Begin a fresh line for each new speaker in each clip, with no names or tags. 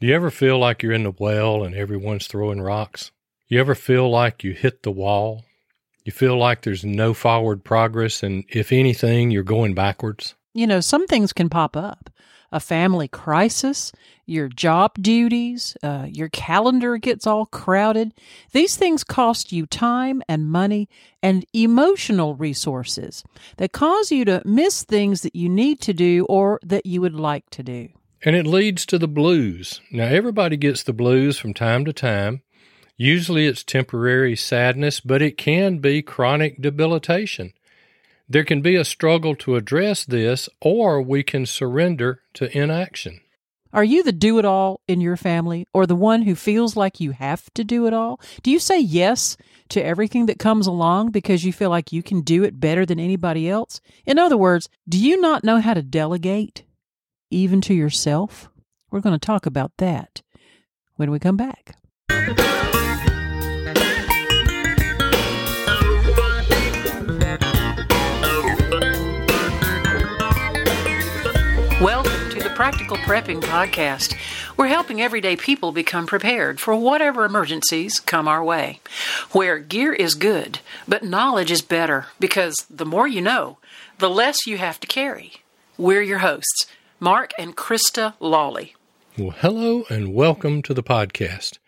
Do you ever feel like you're in the well and everyone's throwing rocks? You ever feel like you hit the wall? You feel like there's no forward progress, and if anything, you're going backwards?
You know, some things can pop up a family crisis, your job duties, uh, your calendar gets all crowded. These things cost you time and money and emotional resources that cause you to miss things that you need to do or that you would like to do.
And it leads to the blues. Now, everybody gets the blues from time to time. Usually it's temporary sadness, but it can be chronic debilitation. There can be a struggle to address this, or we can surrender to inaction.
Are you the do it all in your family or the one who feels like you have to do it all? Do you say yes to everything that comes along because you feel like you can do it better than anybody else? In other words, do you not know how to delegate? Even to yourself? We're going to talk about that when we come back. Welcome to the Practical Prepping Podcast. We're helping everyday people become prepared for whatever emergencies come our way. Where gear is good, but knowledge is better because the more you know, the less you have to carry. We're your hosts. Mark and Krista Lawley.
Well, hello and welcome to the podcast.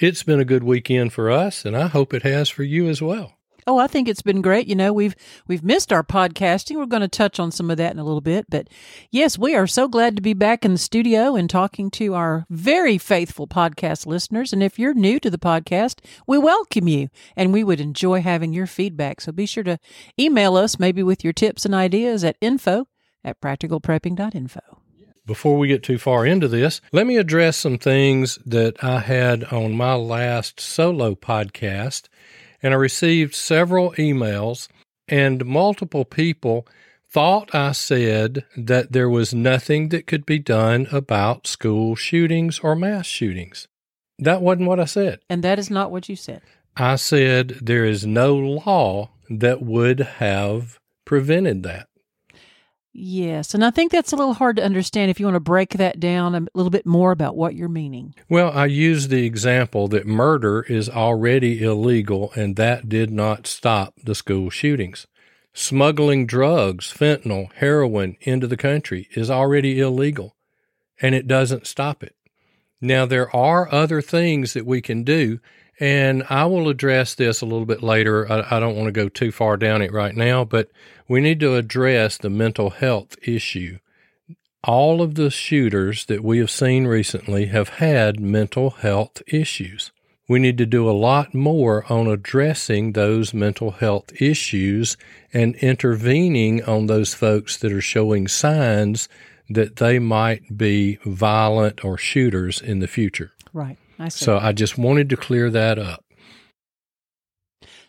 It's been a good weekend for us, and I hope it has for you as well.
Oh, I think it's been great. You know, we've we've missed our podcasting. We're going to touch on some of that in a little bit, but yes, we are so glad to be back in the studio and talking to our very faithful podcast listeners. And if you're new to the podcast, we welcome you and we would enjoy having your feedback. So be sure to email us maybe with your tips and ideas at info at practicalprepping.info.
Before we get too far into this, let me address some things that I had on my last solo podcast. And I received several emails, and multiple people thought I said that there was nothing that could be done about school shootings or mass shootings. That wasn't what I said.
And that is not what you said.
I said there is no law that would have prevented that.
Yes. And I think that's a little hard to understand if you want to break that down a little bit more about what you're meaning.
Well, I use the example that murder is already illegal and that did not stop the school shootings. Smuggling drugs, fentanyl, heroin into the country is already illegal and it doesn't stop it. Now, there are other things that we can do and I will address this a little bit later. I, I, don't want to go too far down it right now, but we need to address the mental health issue. All of the shooters that we have seen recently have had mental health issues. We need to do a lot more on addressing those mental health issues and intervening on those folks that are showing signs that they might be violent or shooters in the future.
Right.
I see. So I just wanted to clear that up.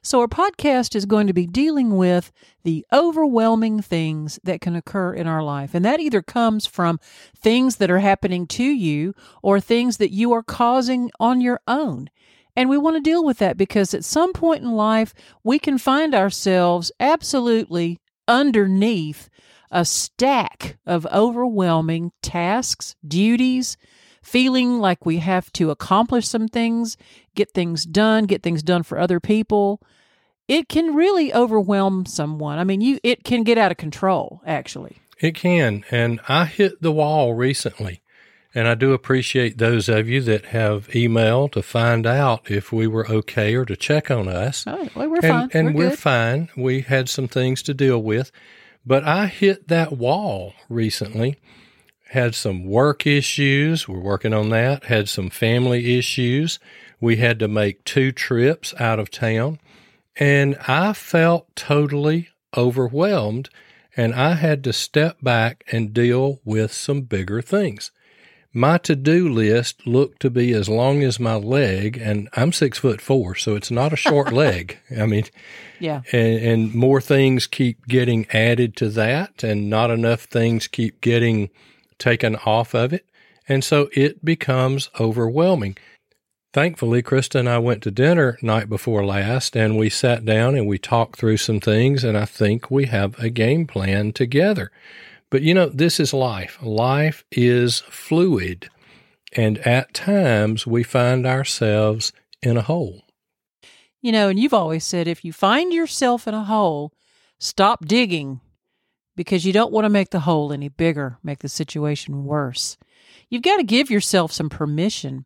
So, our podcast is going to be dealing with the overwhelming things that can occur in our life. And that either comes from things that are happening to you or things that you are causing on your own. And we want to deal with that because at some point in life, we can find ourselves absolutely underneath a stack of overwhelming tasks, duties, feeling like we have to accomplish some things, get things done, get things done for other people, it can really overwhelm someone. I mean, you it can get out of control actually.
It can, and I hit the wall recently. And I do appreciate those of you that have emailed to find out if we were okay or to check on us.
Oh, well, we're
and,
fine.
And
we're,
we're fine. We had some things to deal with. But I hit that wall recently had some work issues. We're working on that. Had some family issues. We had to make two trips out of town. And I felt totally overwhelmed. And I had to step back and deal with some bigger things. My to do list looked to be as long as my leg, and I'm six foot four, so it's not a short leg. I mean,
yeah.
And, and more things keep getting added to that, and not enough things keep getting taken off of it. And so it becomes overwhelming. Thankfully, Krista and I went to dinner night before last and we sat down and we talked through some things. And I think we have a game plan together. But you know, this is life. Life is fluid. And at times we find ourselves in a hole.
You know, and you've always said if you find yourself in a hole, stop digging because you don't want to make the hole any bigger, make the situation worse. You've got to give yourself some permission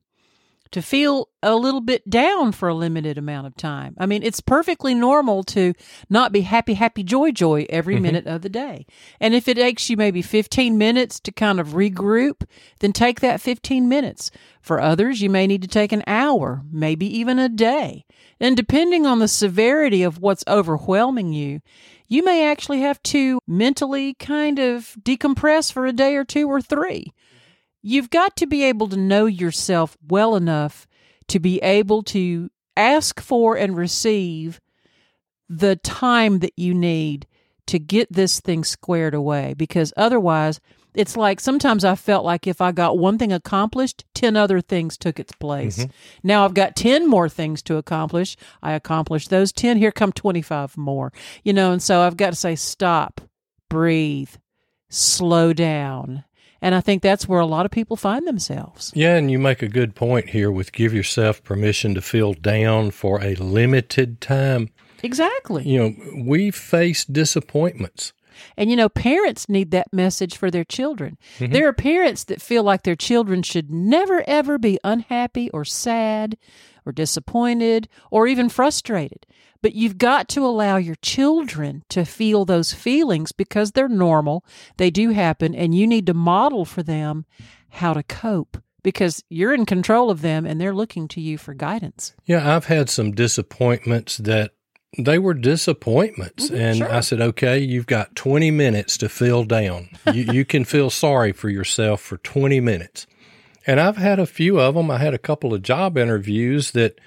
to feel a little bit down for a limited amount of time. I mean, it's perfectly normal to not be happy, happy, joy, joy every
Mhm.
minute of the day. And if it takes you maybe 15 minutes to kind of regroup, then take that 15 minutes. For others, you may need to take an hour, maybe even a day. And depending on the severity of what's overwhelming you, you may actually have to mentally kind of decompress for a day or two or three. You've got to be able to know yourself well enough to be able to ask for and receive the time that you need to get this thing squared away because otherwise it's like sometimes I felt like if I got one thing accomplished, 10 other things took its place.
Mhm.
Now I've got 10 more things to accomplish. I accomplished those 10. Here come 25 more. You know, and so I've got to say, stop, breathe, slow down. And I think that's where a lot of people find themselves.
Yeah, and you make a good point here with give yourself permission to feel down for a limited time.
Exactly.
You know, we face disappointments.
And you know, parents need that message for their children.
Mhm.
There are parents that feel like their children should never, ever be unhappy or sad or disappointed or even frustrated. But you've got to allow your children to feel those feelings because they're normal, they do happen, and you need to model for them how to cope because you're in control of them and they're looking to you for guidance.
Yeah, I've had some disappointments that they were disappointments.
Mhm,
and
sure.
I said, okay, you've got 20 minutes to feel down. you, you can feel sorry for yourself for 20 minutes. And I've had a few of them. I had a couple of job interviews that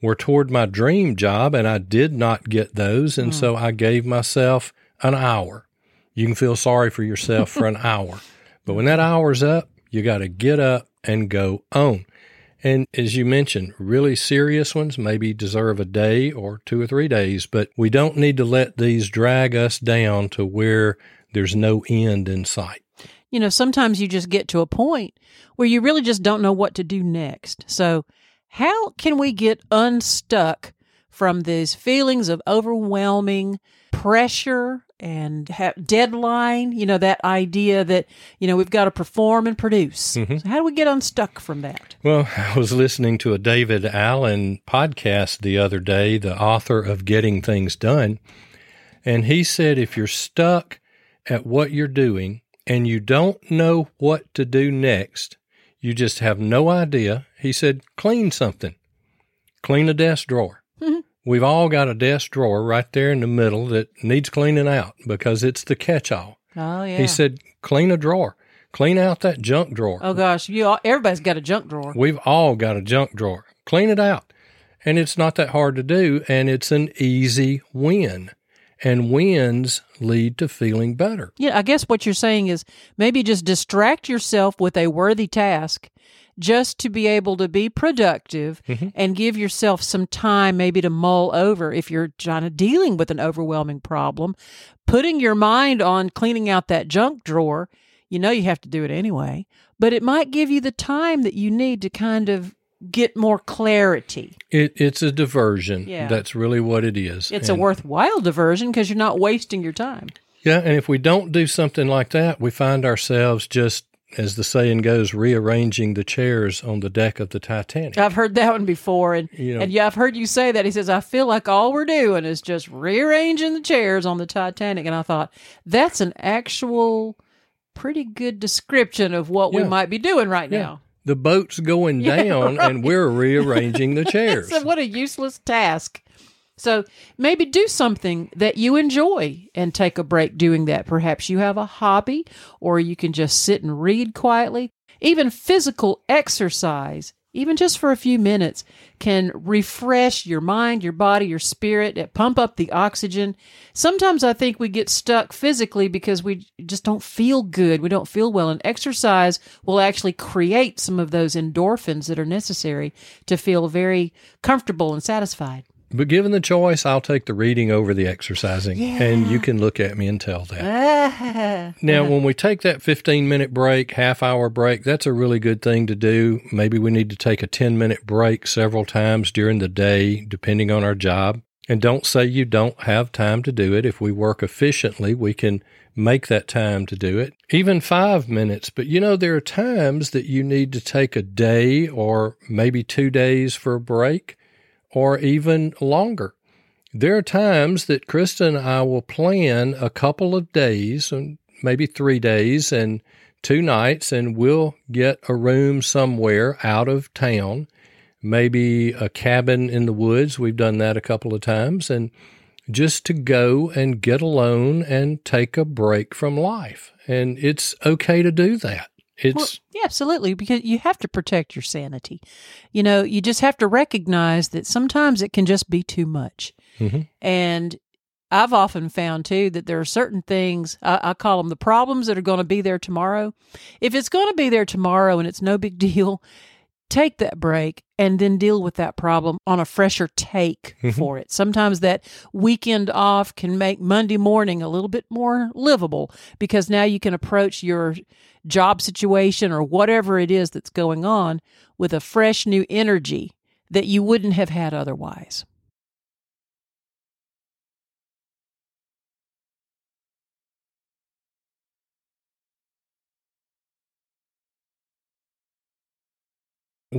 were toward my dream job, and I did not get those. And so I gave myself an hour. You can feel sorry for yourself for an hour. But when that hour's up, you got to get up and go on. And as you mentioned, really serious ones maybe deserve a day or two or three days, but we don't need to let these drag us down to where there's no end in sight.
you know, sometimes you just get to a point where you really just don't know what to do next. So, how can we get unstuck from these feelings of overwhelming pressure and ha- deadline? You know, that idea that, you know, we've got to perform and produce.
Mhm.
So how do we get unstuck from that?
Well, I was listening to a David Allen podcast the other day, the author of Getting Things Done, and he said if you're stuck at what you're doing and you don't know what to do next, you just have no idea. He said, clean something, clean a desk drawer. We've all got a desk drawer right there in the middle that needs cleaning out because it's the catch all.
Oh, yeah.
He said, clean a drawer, clean out that junk drawer.
oh, gosh, you all, everybody's got a junk drawer.
We've all got a junk drawer. Clean it out. And it's not that hard to do, and it's an easy win. And wins lead to feeling better.
Yeah, I guess what you're saying is maybe just distract yourself with a worthy task just to be able to be productive
Mhm.
and give yourself some time maybe to mull over if you're trying to dealing with an overwhelming problem. Putting your mind on cleaning out that junk drawer, you know you have to do it anyway, but it might give you the time that you need to kind of get more clarity.
It, it's a diversion.
Yeah.
That's really what it is.
It's
And-
a worthwhile diversion because you're not wasting your time.
Yeah, and if we don't do something like that, we find ourselves just, as the saying goes, rearranging the chairs on the deck of the Titanic.
I've heard that one before, and
You know-
and yeah, I've heard you say that. He says, "I feel like all we're doing is just rearranging the chairs on the Titanic," and I thought that's an actual pretty good description of what we might be doing right
Yeah.
now.
The boat's going
Yeah,
down,
right.
and we're rearranging the chairs.
So what a useless task. So maybe do something that you enjoy and take a break doing that. Perhaps you have a hobby, or you can just sit and read quietly. Even physical exercise, even just for a few minutes, can refresh your mind, your body, your spirit, it pump up the oxygen. Sometimes I think we get stuck physically because we just don't feel good. We don't feel well. And exercise will actually create some of those endorphins that are necessary to feel very comfortable and satisfied.
But given the choice, I'll take the reading over the exercising. And you can look at me and tell that. Now, when we take that 15 minute break, half hour break, that's a really good thing to do. Maybe we need to take a 10 minute break several times during the day, depending on our job. And don't say you don't have time to do it. If we work efficiently, we can make that time to do it. Even five minutes. But you know, there are times that you need to take a day or maybe two days for a break or even longer. There are times that Krista and I will plan a couple of days and maybe three days and two nights, and we'll get a room somewhere out of town, maybe a cabin in the woods. We've done that a couple of times, and just to go and get alone and take a break from life. And it's okay to do that. It's
Well, yeah, absolutely, because you have to protect your sanity. You know, you just have to recognize that sometimes it can just be too much.
Mhm.
And I've often found too that there are certain things, I, I call them the problems that are going to be there tomorrow. If it's going to be there tomorrow and it's no big deal, take that break and then deal with that problem on a fresher take
Mhm.
for it. Sometimes that weekend off can make Monday morning a little bit more livable because now you can approach your job situation or whatever it is that's going on with a fresh new energy that you wouldn't have had otherwise.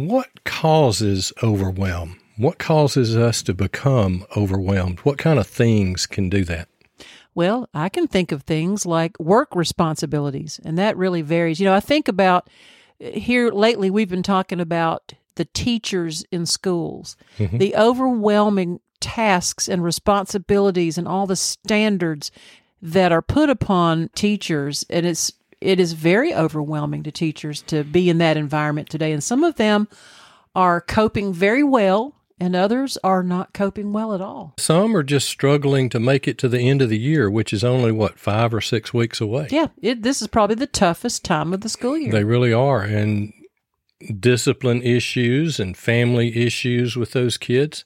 what causes overwhelm? What causes us to become overwhelmed? What kind of things can do that?
Well, I can think of things like work responsibilities, and that really varies. You know, I think about here lately, we've been talking about the teachers in schools,
Mhm.
the overwhelming tasks and responsibilities, and all the standards that are put upon teachers. And it's it is very overwhelming to teachers to be in that environment today. And some of them are coping very well, and others are not coping well at all.
Some are just struggling to make it to the end of the year, which is only what five or six weeks away.
Yeah, it, this is probably the toughest time of the school year.
They really are. And discipline issues and family issues with those kids.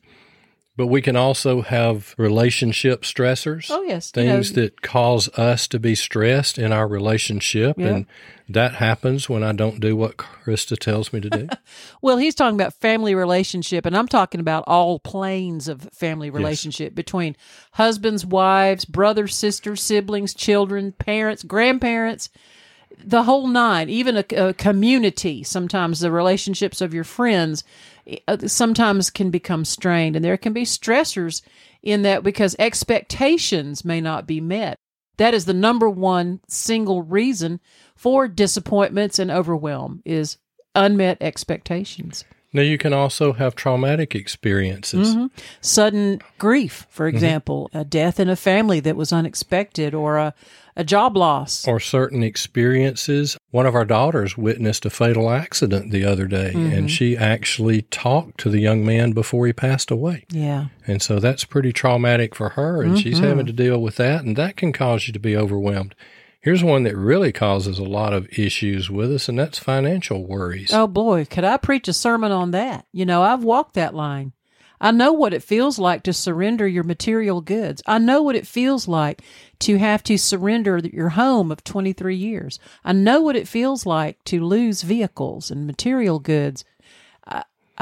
But we can also have relationship stressors.
oh yes, you know,
Things that cause us to be stressed in our relationship.
Yeah.
And that happens when I don't do what Krista tells me to do.
Well, he's talking about family relationship, and I'm talking about all planes of family relationship between husbands, wives, brothers, sisters, siblings, children, parents, grandparents, the whole nine, even a, a community. Sometimes the relationships of your friends sometimes can become strained, and there can be stressors in that because expectations may not be met. That is the number one single reason for disappointments and overwhelm is unmet expectations.
now, you can also have traumatic experiences.
Mhm. Sudden grief, for example, a death in a family that was unexpected, or a, a job loss.
or certain experiences. One of our daughters witnessed a fatal accident the other day,
Mm-hmm.
and she actually talked to the young man before he passed away.
yeah.
And so that's pretty traumatic for her, and she's
Mm-hmm.
having to deal with that, and that can cause you to be overwhelmed. Here's one that really causes a lot of issues with us, and that's financial worries.
Oh boy, could I preach a sermon on that? You know, I've walked that line. I know what it feels like to surrender your material goods. I know what it feels like to have to surrender your home of 23 years. I know what it feels like to lose vehicles and material goods.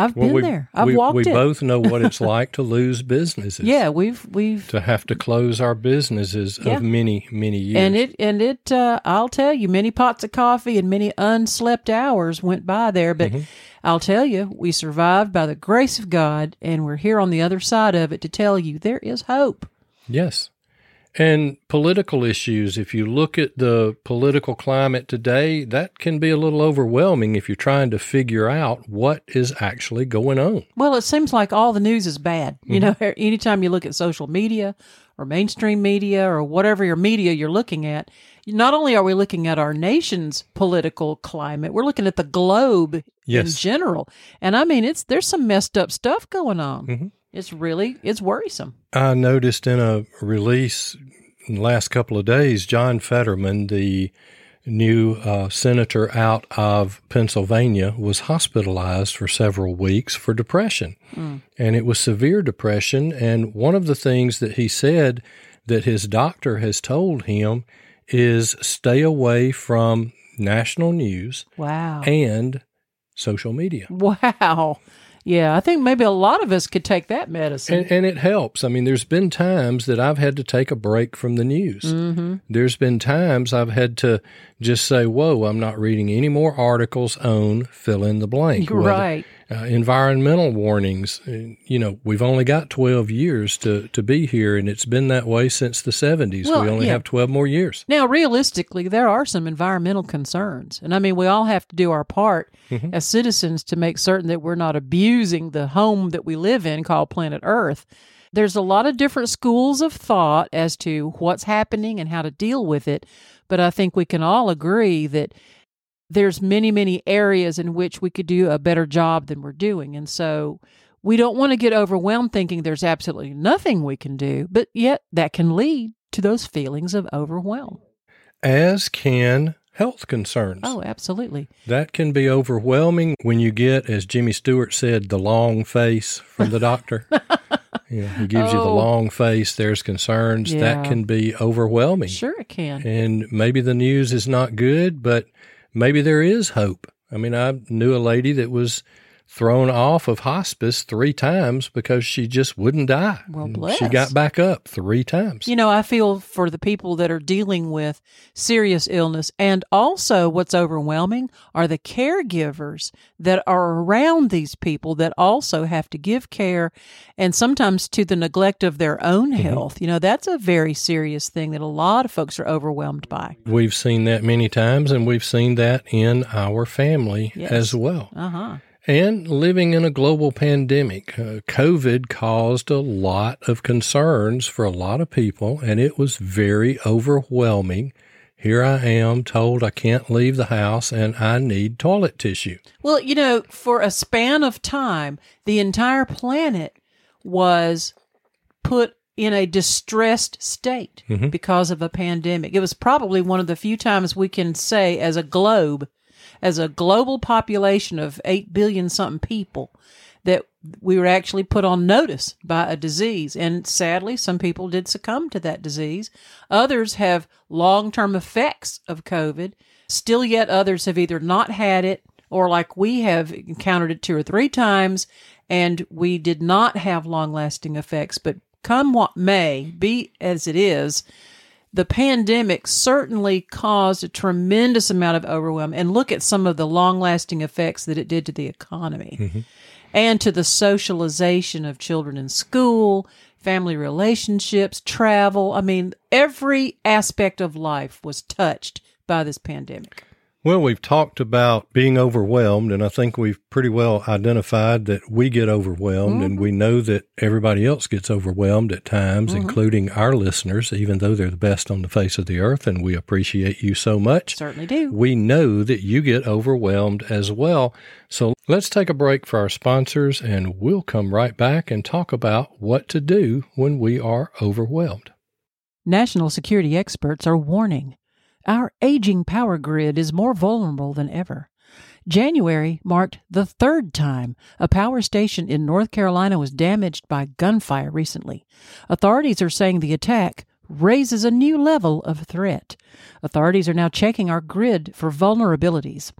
I've been
we,
there. I've
we,
walked
we
it.
both know what it's like to lose businesses.
yeah, we've we've
To have to close our businesses
Yeah.
of many, many years.
and it and it uh, I'll tell you many pots of coffee and many unslept hours went by there but
Mm-hmm.
I'll tell you we survived by the grace of God and we're here on the other side of it to tell you there is hope.
Yes. And political issues, if you look at the political climate today, that can be a little overwhelming if you're trying to figure out what is actually going on.
Well, it seems like all the news is bad. You
Mm-hmm.
know, anytime you look at social media or mainstream media or whatever your media you're looking at, not only are we looking at our nation's political climate, we're looking at the globe in general. And I mean, it's there's some messed up stuff going on.
Mhm.
It's really it's worrisome.
I noticed in a release in the last couple of days, John Fetterman, the new uh, senator out of Pennsylvania was hospitalized for several weeks for depression. Mm. And it was severe depression. And one of the things that he said that his doctor has told him is stay away from national news.
Wow.
And social media.
Wow. Yeah, I think maybe a lot of us could take that medicine.
And, and, it helps. I mean, there's been times that I've had to take a break from the news. Mm-hmm. There's been times I've had to just say, whoa, I'm not reading any more articles on fill in the blank.
Right.
uh, environmental warnings. Uh, you know, we've only got 12 years to, to be here, and it's been that way since the 70s. Well, we only yeah. have 12 more years.
Now, realistically, there are some environmental concerns. And I mean, we all have to do our part mm-hmm. as citizens to make certain that we're not abusing the home that we live in called planet Earth. There's a lot of different schools of thought as to what's happening and how to deal with it. But I think we can all agree that there's many, many areas in which we could do a better job than we're doing. And so we don't want to get overwhelmed thinking there's absolutely nothing we can do, but yet that can lead to those feelings of overwhelm.
As can health concerns.
Oh, absolutely.
That can be overwhelming when you get, as Jimmy Stewart said, the long face from the doctor. you know, he gives oh. you the oh. long face. There's concerns. Yeah. That can be overwhelming.
Sure, it can.
And maybe the news is not good, but maybe there is hope. I mean, I knew a lady that was thrown off of hospice three times because she just wouldn't die.
Well, bless.
She got back up three times.
You know, I feel for the people that are dealing with serious illness. And also, what's overwhelming are the caregivers that are around these people that also have to give care and sometimes to the neglect of their own mm-hmm. health. Mm-hmm. You know, that's a very serious thing that a lot of folks are overwhelmed by.
We've seen that many times, and we've seen that in our family yes. as well.
Uh huh.
And living in a global pandemic, uh, COVID caused a lot of concerns for a lot of people, and it was very overwhelming. Here I am told I can't leave the house and I need toilet tissue.
Well, you know, for a span of time, the entire planet was put in a distressed state mm-hmm. because of a pandemic. It was probably one of the few times we can say, as a globe, as a global population of 8 billion something people that we were actually put on notice by a disease. And sadly, some people did succumb to that disease. Others have long term effects of COVID. Still, yet others have either not had it or, like we have encountered it two or three times, and we did not have long lasting effects. But come what may, be as it is, the pandemic certainly caused a tremendous amount of overwhelm. And look at some of the long lasting effects that it did to the economy mm-hmm. and to the socialization of children in school, family relationships, travel. I mean, every aspect of life was touched by this pandemic.
Well, we've talked about being overwhelmed, and I think we've pretty well identified that we get overwhelmed, mm-hmm. and we know that everybody else gets overwhelmed at times, mm-hmm. including our listeners, even though they're the best on the face of the earth, and we appreciate you so much.
Certainly do.
We know that you get overwhelmed as well. So let's take a break for our sponsors, and we'll come right back and talk about what to do when we are overwhelmed.
National security experts are warning our aging power grid is more vulnerable than ever. January marked the third time a power station in North Carolina was damaged by gunfire recently. Authorities are saying the attack raises a new level of threat. Authorities are now checking our grid for vulnerabilities.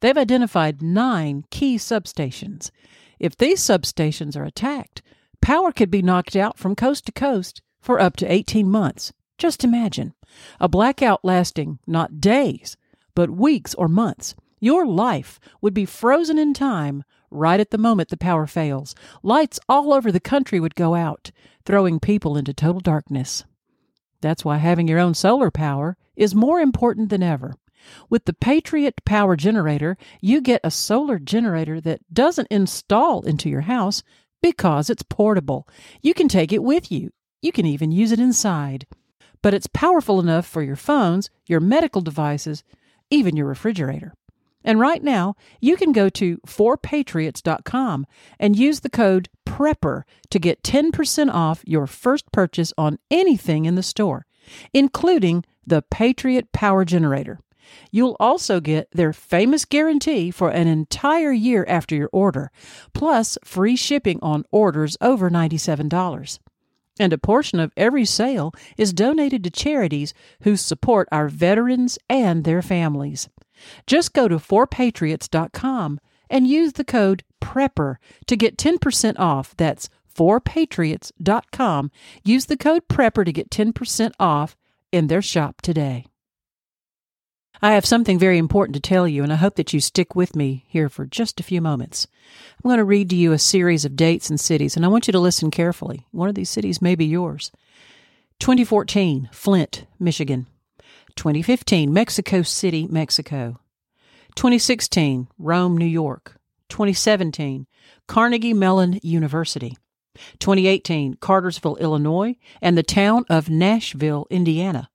They've identified nine key substations. If these substations are attacked, power could be knocked out from coast to coast for up to 18 months. Just imagine a blackout lasting not days, but weeks or months. Your life would be frozen in time right at the moment the power fails. Lights all over the country would go out, throwing people into total darkness. That's why having your own solar power is more important than ever. With the Patriot Power Generator, you get a solar generator that doesn't install into your house because it's portable. You can take it with you. You can even use it inside but it's powerful enough for your phones, your medical devices, even your refrigerator. And right now, you can go to 4patriots.com and use the code PREPPER to get 10% off your first purchase on anything in the store, including the Patriot Power Generator. You'll also get their famous guarantee for an entire year after your order, plus free shipping on orders over $97. And a portion of every sale is donated to charities who support our veterans and their families. Just go to 4patriots.com and use the code PREPPER to get 10% off. That's 4patriots.com. Use the code PREPPER to get 10% off in their shop today. I have something very important to tell you, and I hope that you stick with me here for just a few moments. I'm going to read to you a series of dates and cities, and I want you to listen carefully. One of these cities may be yours. 2014, Flint, Michigan. 2015, Mexico City, Mexico. 2016, Rome, New York. 2017, Carnegie Mellon University. 2018, Cartersville, Illinois, and the town of Nashville, Indiana.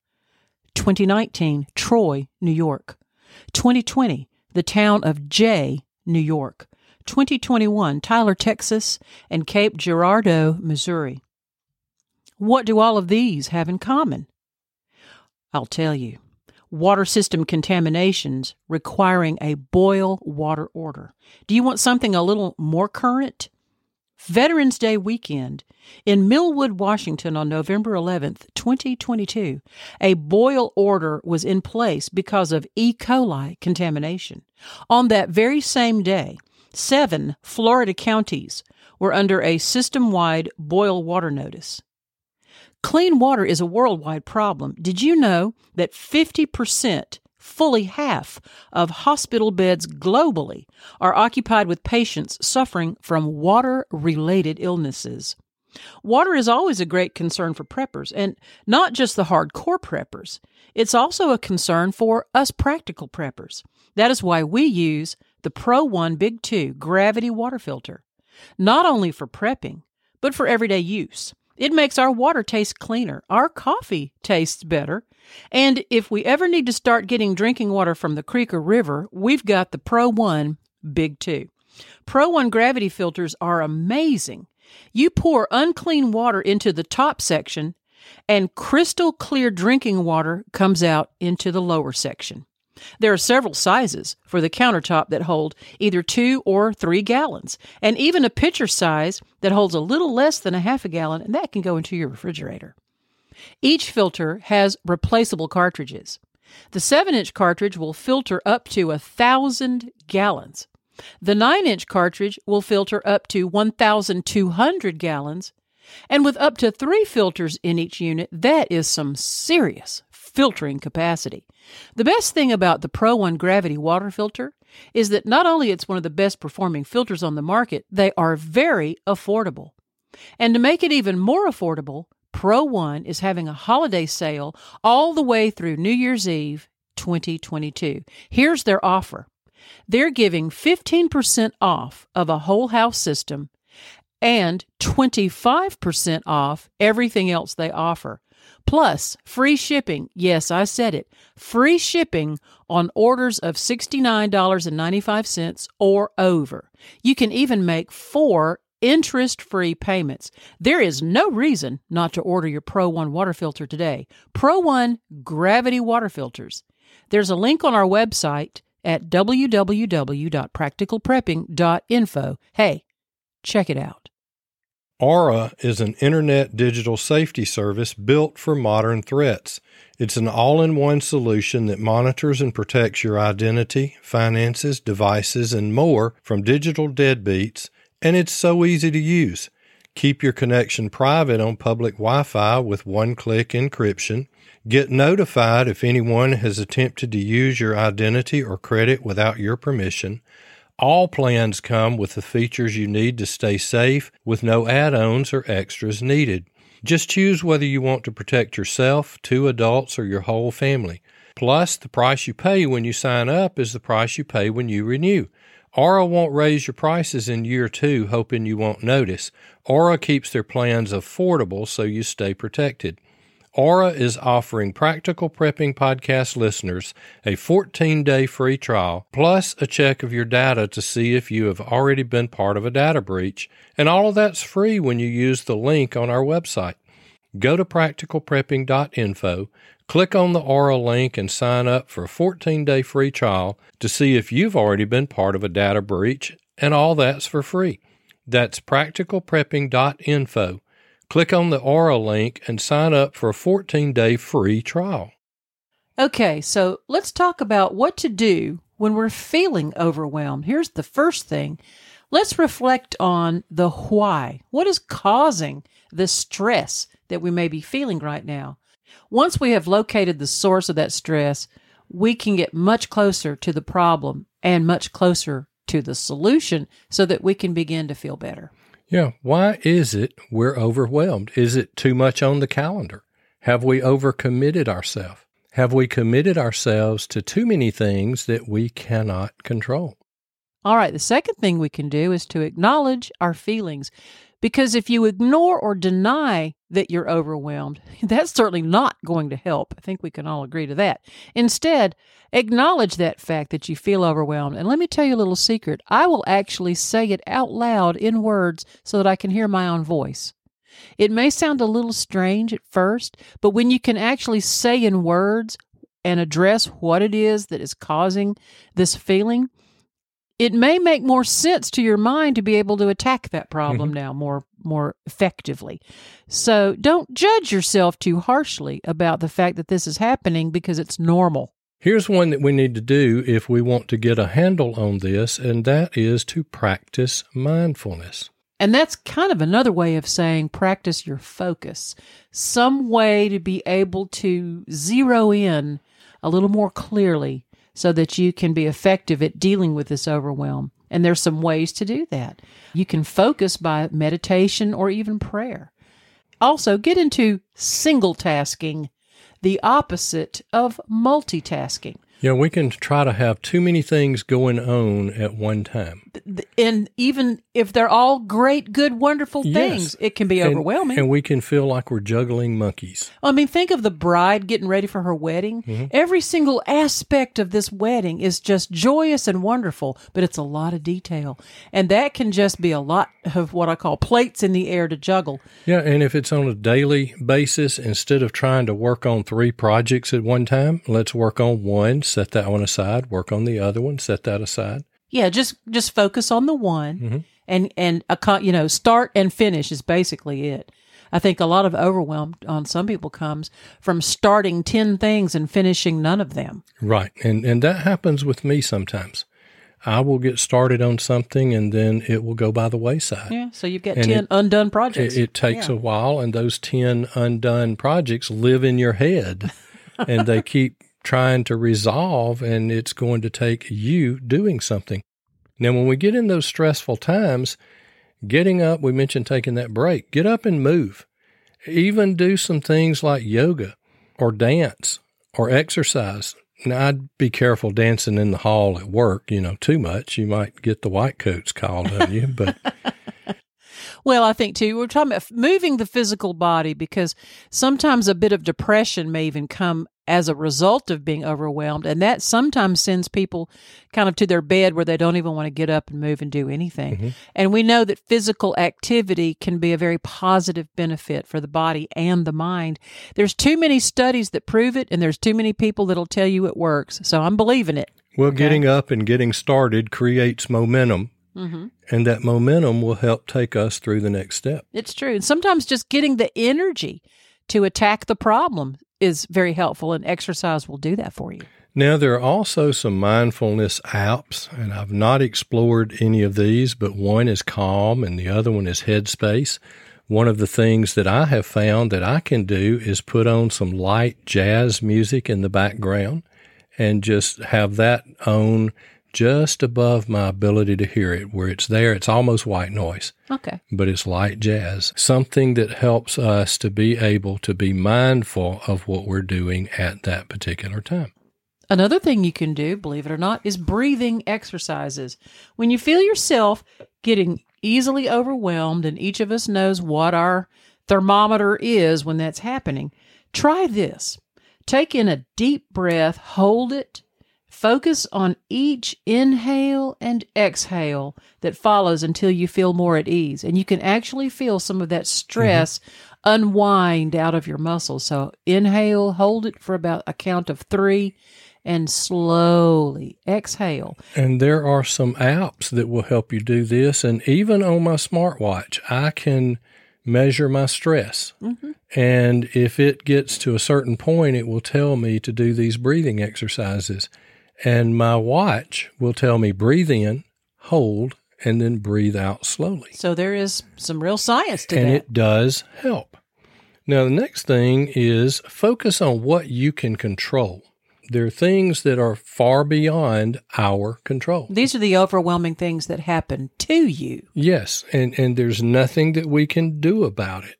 2019, Troy, New York. 2020, the town of Jay, New York. 2021, Tyler, Texas, and Cape Girardeau, Missouri. What do all of these have in common? I'll tell you. Water system contaminations requiring a boil water order. Do you want something a little more current? Veterans Day weekend in Millwood, Washington on November 11th, 2022, a boil order was in place because of E. coli contamination. On that very same day, seven Florida counties were under a system wide boil water notice. Clean water is a worldwide problem. Did you know that 50% fully half of hospital beds globally are occupied with patients suffering from water related illnesses. Water is always a great concern for preppers, and not just the hardcore preppers. It's also a concern for us practical preppers. That is why we use the ProOne Big 2 gravity water filter, not only for prepping, but for everyday use. It makes our water taste cleaner. Our coffee tastes better. And if we ever need to start getting drinking water from the creek or river, we've got the ProOne Big 2. ProOne gravity filters are amazing. You pour unclean water into the top section, and crystal clear drinking water comes out into the lower section. There are several sizes for the countertop that hold either two or three gallons, and even a pitcher size that holds a little less than a half a gallon, and that can go into your refrigerator. Each filter has replaceable cartridges. The 7 inch cartridge will filter up to a thousand gallons. The 9 inch cartridge will filter up to 1,200 gallons. And with up to three filters in each unit, that is some serious filtering capacity. The best thing about the ProOne Gravity water filter is that not only it's one of the best performing filters on the market, they are very affordable. And to make it even more affordable, ProOne is having a holiday sale all the way through New Year's Eve 2022. Here's their offer. They're giving 15% off of a whole house system and 25% off everything else they offer. Plus, free shipping. Yes, I said it. Free shipping on orders of $69.95 or over. You can even make four interest free payments. There is no reason not to order your ProOne water filter today. ProOne Gravity Water Filters. There's a link on our website at www.practicalprepping.info. Hey, check it out.
Aura is an internet digital safety service built for modern threats. It's an all in one solution that monitors and protects your identity, finances, devices, and more from digital deadbeats, and it's so easy to use. Keep your connection private on public Wi Fi with one click encryption. Get notified if anyone has attempted to use your identity or credit without your permission. All plans come with the features you need to stay safe with no add ons or extras needed. Just choose whether you want to protect yourself, two adults, or your whole family. Plus, the price you pay when you sign up is the price you pay when you renew. Aura won't raise your prices in year two, hoping you won't notice. Aura keeps their plans affordable so you stay protected. Aura is offering Practical Prepping Podcast listeners a 14 day free trial, plus a check of your data to see if you have already been part of a data breach. And all of that's free when you use the link on our website. Go to practicalprepping.info, Click on the Aura link and sign up for a 14 day free trial to see if you've already been part of a data breach, and all that's for free. That's practicalprepping.info. Click on the Aura link and sign up for a 14 day free trial.
Okay, so let's talk about what to do when we're feeling overwhelmed. Here's the first thing let's reflect on the why. What is causing the stress that we may be feeling right now? Once we have located the source of that stress, we can get much closer to the problem and much closer to the solution so that we can begin to feel better.
Yeah. Why is it we're overwhelmed? Is it too much on the calendar? Have we overcommitted ourselves? Have we committed ourselves to too many things that we cannot control?
All right. The second thing we can do is to acknowledge our feelings. Because if you ignore or deny that you're overwhelmed, that's certainly not going to help. I think we can all agree to that. Instead, acknowledge that fact that you feel overwhelmed. And let me tell you a little secret I will actually say it out loud in words so that I can hear my own voice. It may sound a little strange at first, but when you can actually say in words and address what it is that is causing this feeling, it may make more sense to your mind to be able to attack that problem mm-hmm. now more more effectively. So don't judge yourself too harshly about the fact that this is happening because it's normal.
Here's one that we need to do if we want to get a handle on this, and that is to practice mindfulness.
And that's kind of another way of saying practice your focus. Some way to be able to zero in a little more clearly so that you can be effective at dealing with this overwhelm. And there's some ways to do that. You can focus by meditation or even prayer. Also, get into single tasking, the opposite of multitasking.
Yeah, we can try to have too many things going on at one time.
And even if they're all great, good, wonderful things, yes. it can be
and,
overwhelming.
And we can feel like we're juggling monkeys.
I mean, think of the bride getting ready for her wedding. Mm-hmm. Every single aspect of this wedding is just joyous and wonderful, but it's a lot of detail. And that can just be a lot of what I call plates in the air to juggle.
Yeah, and if it's on a daily basis, instead of trying to work on three projects at one time, let's work on one set that one aside, work on the other one, set that aside.
Yeah, just just focus on the one, mm-hmm. and and a, you know start and finish is basically it. I think a lot of overwhelm on some people comes from starting 10 things and finishing none of them.
Right. And and that happens with me sometimes. I will get started on something and then it will go by the wayside.
Yeah. So you've got and 10 it, undone projects.
It, it takes yeah. a while and those 10 undone projects live in your head and they keep trying to resolve, and it's going to take you doing something. Now, when we get in those stressful times, getting up, we mentioned taking that break, get up and move. Even do some things like yoga or dance or exercise. Now, I'd be careful dancing in the hall at work, you know, too much. You might get the white coats called on you, but.
Well, I think too, we're talking about moving the physical body because sometimes a bit of depression may even come as a result of being overwhelmed. And that sometimes sends people kind of to their bed where they don't even want to get up and move and do anything. Mm-hmm. And we know that physical activity can be a very positive benefit for the body and the mind. There's too many studies that prove it, and there's too many people that'll tell you it works. So I'm believing it.
Well, okay? getting up and getting started creates momentum. Mm-hmm. And that momentum will help take us through the next step.
It's true. And sometimes just getting the energy to attack the problem is very helpful, and exercise will do that for you.
Now, there are also some mindfulness apps, and I've not explored any of these, but one is Calm and the other one is Headspace. One of the things that I have found that I can do is put on some light jazz music in the background and just have that on just above my ability to hear it. Where it's there, it's almost white noise.
Okay.
But it's light jazz, something that helps us to be able to be mindful of what we're doing at that particular time.
Another thing you can do, believe it or not, is breathing exercises. When you feel yourself getting easily overwhelmed, and each of us knows what our thermometer is when that's happening, try this. Take in a deep breath, hold it, Focus on each inhale and exhale that follows until you feel more at ease. And you can actually feel some of that stress mm-hmm. unwind out of your muscles. So inhale, hold it for about a count of three, and slowly exhale.
And there are some apps that will help you do this. And even on my smartwatch, I can measure my stress. Mm-hmm. And if it gets to a certain point, it will tell me to do these breathing exercises. And my watch will tell me breathe in, hold, and then breathe out slowly.
So there is some real science to
and
that.
And it does help. Now, the next thing is focus on what you can control. There are things that are far beyond our control.
These are the overwhelming things that happen to you.
Yes, and, and there's nothing that we can do about it.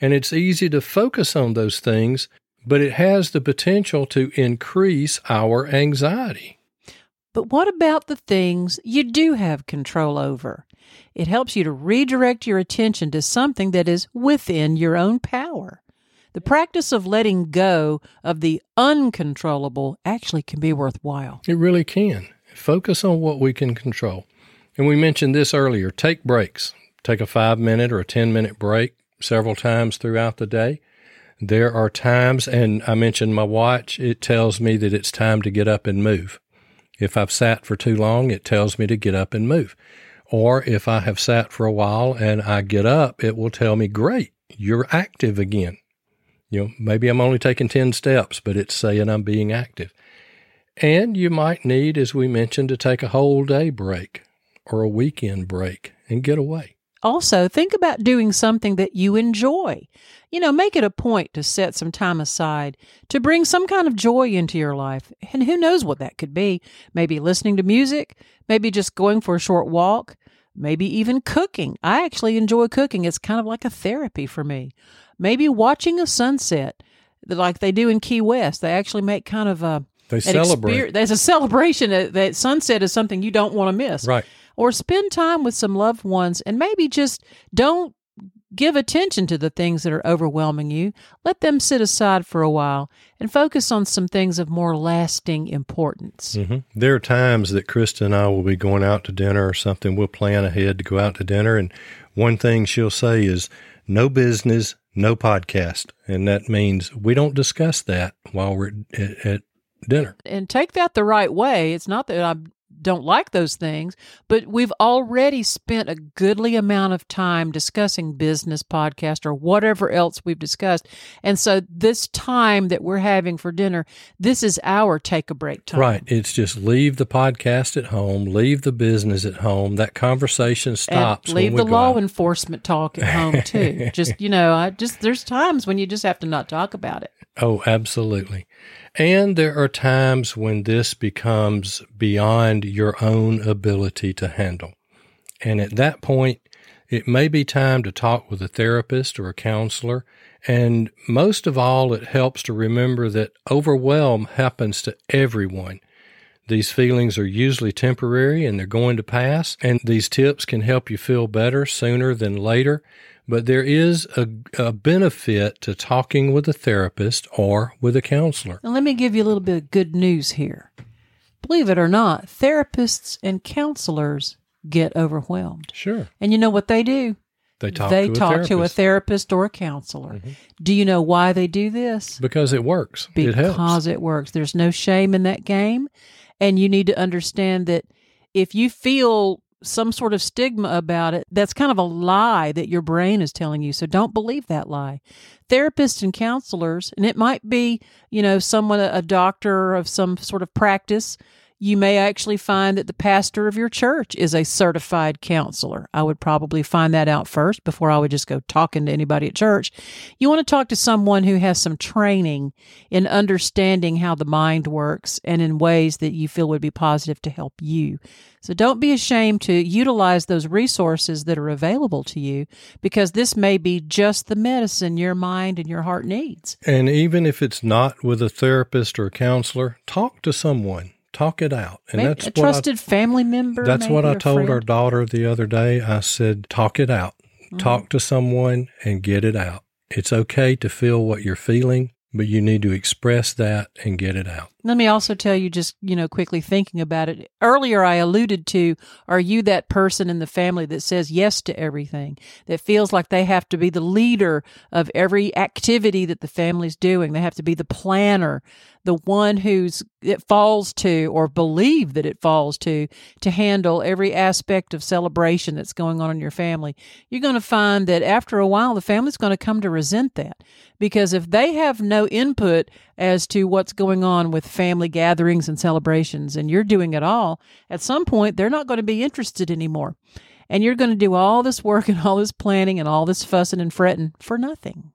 And it's easy to focus on those things, but it has the potential to increase our anxiety.
But what about the things you do have control over? It helps you to redirect your attention to something that is within your own power. The practice of letting go of the uncontrollable actually can be worthwhile.
It really can. Focus on what we can control. And we mentioned this earlier take breaks. Take a five minute or a 10 minute break several times throughout the day. There are times, and I mentioned my watch, it tells me that it's time to get up and move. If I've sat for too long, it tells me to get up and move. Or if I have sat for a while and I get up, it will tell me, great, you're active again. You know, maybe I'm only taking 10 steps, but it's saying I'm being active. And you might need, as we mentioned, to take a whole day break or a weekend break and get away.
Also, think about doing something that you enjoy. You know, make it a point to set some time aside to bring some kind of joy into your life. And who knows what that could be? Maybe listening to music, maybe just going for a short walk, maybe even cooking. I actually enjoy cooking. It's kind of like a therapy for me. Maybe watching a sunset like they do in Key West. They actually make kind of a
They celebrate.
exper- There's a celebration that, that sunset is something you don't want to miss
Right.
Or spend time with some loved ones and maybe just don't give attention to the things that are overwhelming you. Let them sit aside for a while and focus on some things of more lasting importance.
hmm There are times that Krista and I will be going out to dinner or something. We'll plan ahead to go out to dinner. And one thing she'll say is, no business, no podcast. And that means we don't discuss that while we're at, at dinner.
And take that the right way. It's not that I don't like those things, but we've already spent a goodly amount of time discussing business podcast or whatever else we've discussed. And so this time that we're having for dinner, this is our take a break time.
Right. It's just leave the podcast at home, leave the business at home. That conversation stops.
And leave the law
out.
enforcement talk at home too. just you know, I just there's times when you just have to not talk about it.
Oh, absolutely. And there are times when this becomes beyond your own ability to handle. And at that point, it may be time to talk with a therapist or a counselor. And most of all, it helps to remember that overwhelm happens to everyone. These feelings are usually temporary and they're going to pass. And these tips can help you feel better sooner than later. But there is a, a benefit to talking with a therapist or with a counselor.
Now let me give you a little bit of good news here. Believe it or not, therapists and counselors get overwhelmed.
Sure.
And you know what they do?
They talk
they
to a
talk
therapist. Mm-hmm.
to a therapist or a counselor. Do you know why they do this?
because it works. it helps.
because it works. There's no shame in that game. And you need to understand that if you feel some sort of stigma about it, that's kind of a lie that your brain is telling you. So don't believe that lie. Therapists and counselors, and it might be, you know, someone, a doctor of some sort of practice. You may actually find that the pastor of your church is a certified counselor. I would probably find that out first before I would just go talking to anybody at church. You want to talk to someone who has some training in understanding how the mind works and in ways that you feel would be positive to help you. So don't be ashamed to utilize those resources that are available to you because this may be just the medicine your mind and your heart needs.
And even if it's not with a therapist or a counselor, talk to someone. Talk it out. And
Maybe
that's
a
what I
trusted family member.
That's what I told our daughter the other day. I said, talk it out.
Mm-hmm.
Talk to someone and get it out. It's okay to feel what you're feeling. But you need to express that and get it out.
Let me also tell you, just, you know, quickly thinking about it. Earlier, I alluded to are you that person in the family that says yes to everything, that feels like they have to be the leader of every activity that the family's doing? They have to be the planner, the one who's it falls to or believe that it falls to to handle every aspect of celebration that's going on in your family. You're going to find that after a while, the family's going to come to resent that because if they have no input as to what's going on with family gatherings and celebrations and you're doing it all, at some point they're not going to be interested anymore. And you're going to do all this work and all this planning and all this fussing and fretting for nothing.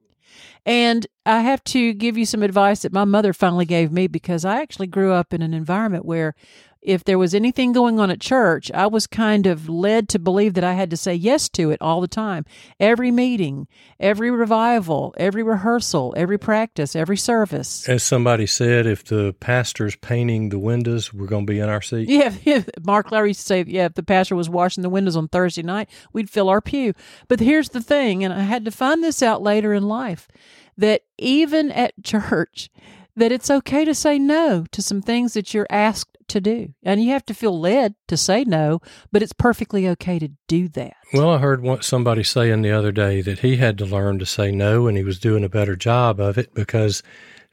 And I have to give you some advice that my mother finally gave me because I actually grew up in an environment where if there was anything going on at church, I was kind of led to believe that I had to say yes to it all the time. Every meeting, every revival, every rehearsal, every practice, every service.
As somebody said, if the pastor's painting the windows, we're going to be in our seat.
Yeah, yeah. Mark Larry used to say, yeah, if the pastor was washing the windows on Thursday night, we'd fill our pew. But here's the thing, and I had to find this out later in life, that even at church, that it's okay to say no to some things that you're asked to do. And you have to feel led to say no, but it's perfectly okay to do that.
Well, I heard what somebody saying the other day that he had to learn to say no and he was doing a better job of it because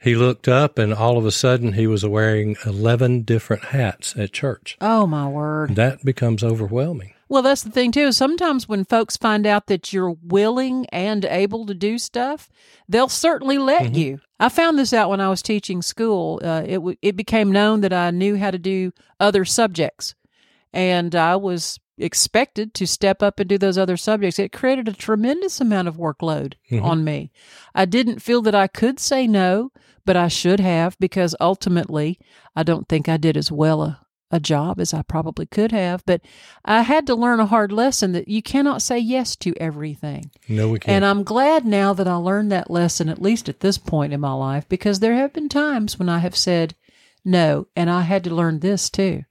he looked up and all of a sudden he was wearing 11 different hats at church.
Oh, my word.
That becomes overwhelming.
Well, that's the thing too. Sometimes when folks find out that you're willing and able to do stuff, they'll certainly let mm-hmm. you. I found this out when I was teaching school. Uh, it w- it became known that I knew how to do other subjects, and I was expected to step up and do those other subjects. It created a tremendous amount of workload mm-hmm. on me. I didn't feel that I could say no, but I should have because ultimately I don't think I did as well a, a job as I probably could have, but I had to learn a hard lesson that you cannot say yes to everything.
No, we can't.
And I'm glad now that I learned that lesson, at least at this point in my life, because there have been times when I have said no, and I had to learn this too.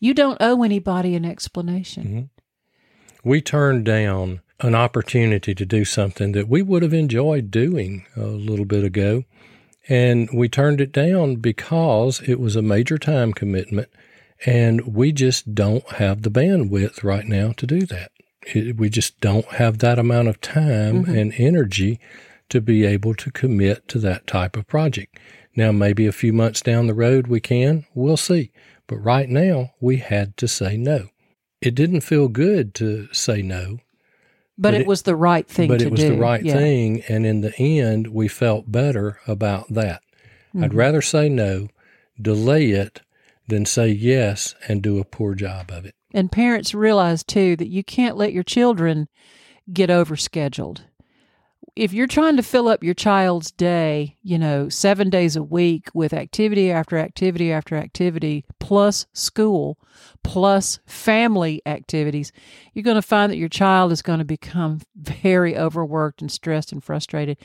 You don't owe anybody an explanation.
Mm-hmm. We turned down an opportunity to do something that we would have enjoyed doing a little bit ago. And we turned it down because it was a major time commitment and we just don't have the bandwidth right now to do that. It, we just don't have that amount of time mm-hmm. and energy to be able to commit to that type of project. Now, maybe a few months down the road we can, we'll see. But right now, we had to say no. It didn't feel good to say no.
But, but it, it, was the right thing
but
it
was
do.
the right yeah. thing. And in the end, we felt better about that. Mm-hmm. I'd rather say no, delay it, than say yes and do a poor job of it.
And parents realize too that you can't let your children get overscheduled. If you're trying to fill up your child's day, you know, seven days a week with activity after activity after activity, plus school, plus family activities, you're going to find that your child is going to become very overworked and stressed and frustrated.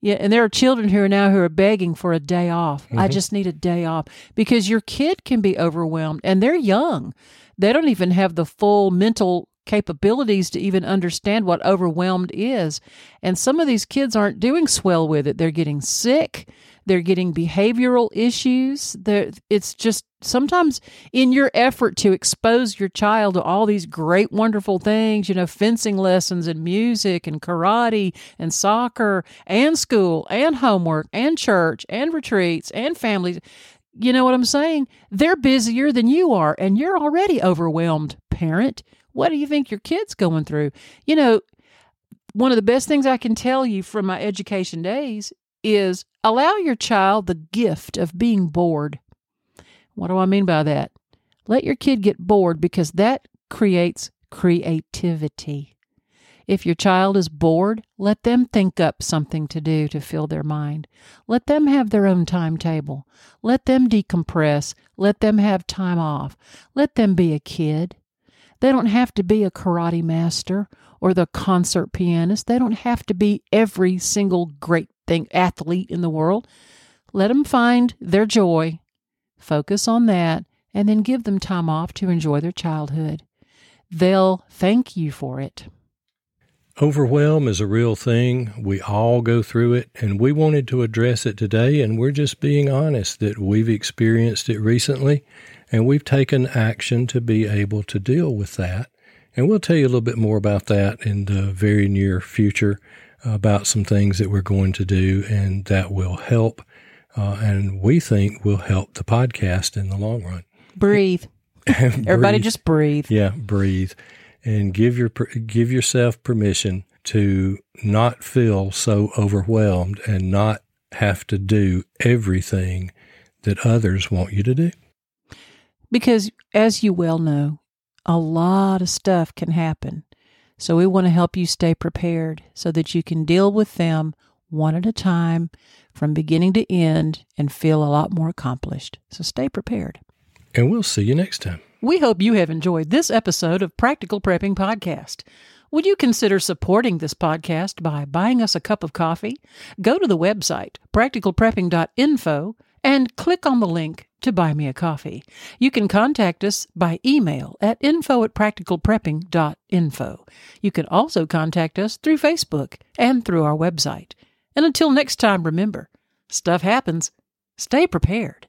Yeah, and there are children who are now who are begging for a day off. Mm-hmm. I just need a day off because your kid can be overwhelmed and they're young. They don't even have the full mental capabilities to even understand what overwhelmed is. And some of these kids aren't doing swell with it. They're getting sick. They're getting behavioral issues. They're, it's just sometimes in your effort to expose your child to all these great, wonderful things, you know, fencing lessons and music and karate and soccer and school and homework and church and retreats and families. You know what I'm saying? They're busier than you are, and you're already overwhelmed, parent. What do you think your kid's going through? You know, one of the best things I can tell you from my education days is allow your child the gift of being bored. What do I mean by that? Let your kid get bored because that creates creativity. If your child is bored, let them think up something to do to fill their mind. Let them have their own timetable. Let them decompress. Let them have time off. Let them be a kid. They don't have to be a karate master or the concert pianist. They don't have to be every single great thing athlete in the world. Let them find their joy, focus on that, and then give them time off to enjoy their childhood. They'll thank you for it.
Overwhelm is a real thing. We all go through it, and we wanted to address it today. And we're just being honest that we've experienced it recently, and we've taken action to be able to deal with that. And we'll tell you a little bit more about that in the very near future about some things that we're going to do, and that will help. Uh, and we think will help the podcast in the long run.
Breathe. Everybody just breathe.
Yeah, breathe and give your give yourself permission to not feel so overwhelmed and not have to do everything that others want you to do.
Because as you well know, a lot of stuff can happen. So we want to help you stay prepared so that you can deal with them one at a time from beginning to end and feel a lot more accomplished. So stay prepared.
And we'll see you next time.
We hope you have enjoyed this episode of Practical Prepping Podcast. Would you consider supporting this podcast by buying us a cup of coffee? Go to the website, practicalprepping.info, and click on the link to buy me a coffee. You can contact us by email at info at practicalprepping.info. You can also contact us through Facebook and through our website. And until next time, remember stuff happens. Stay prepared.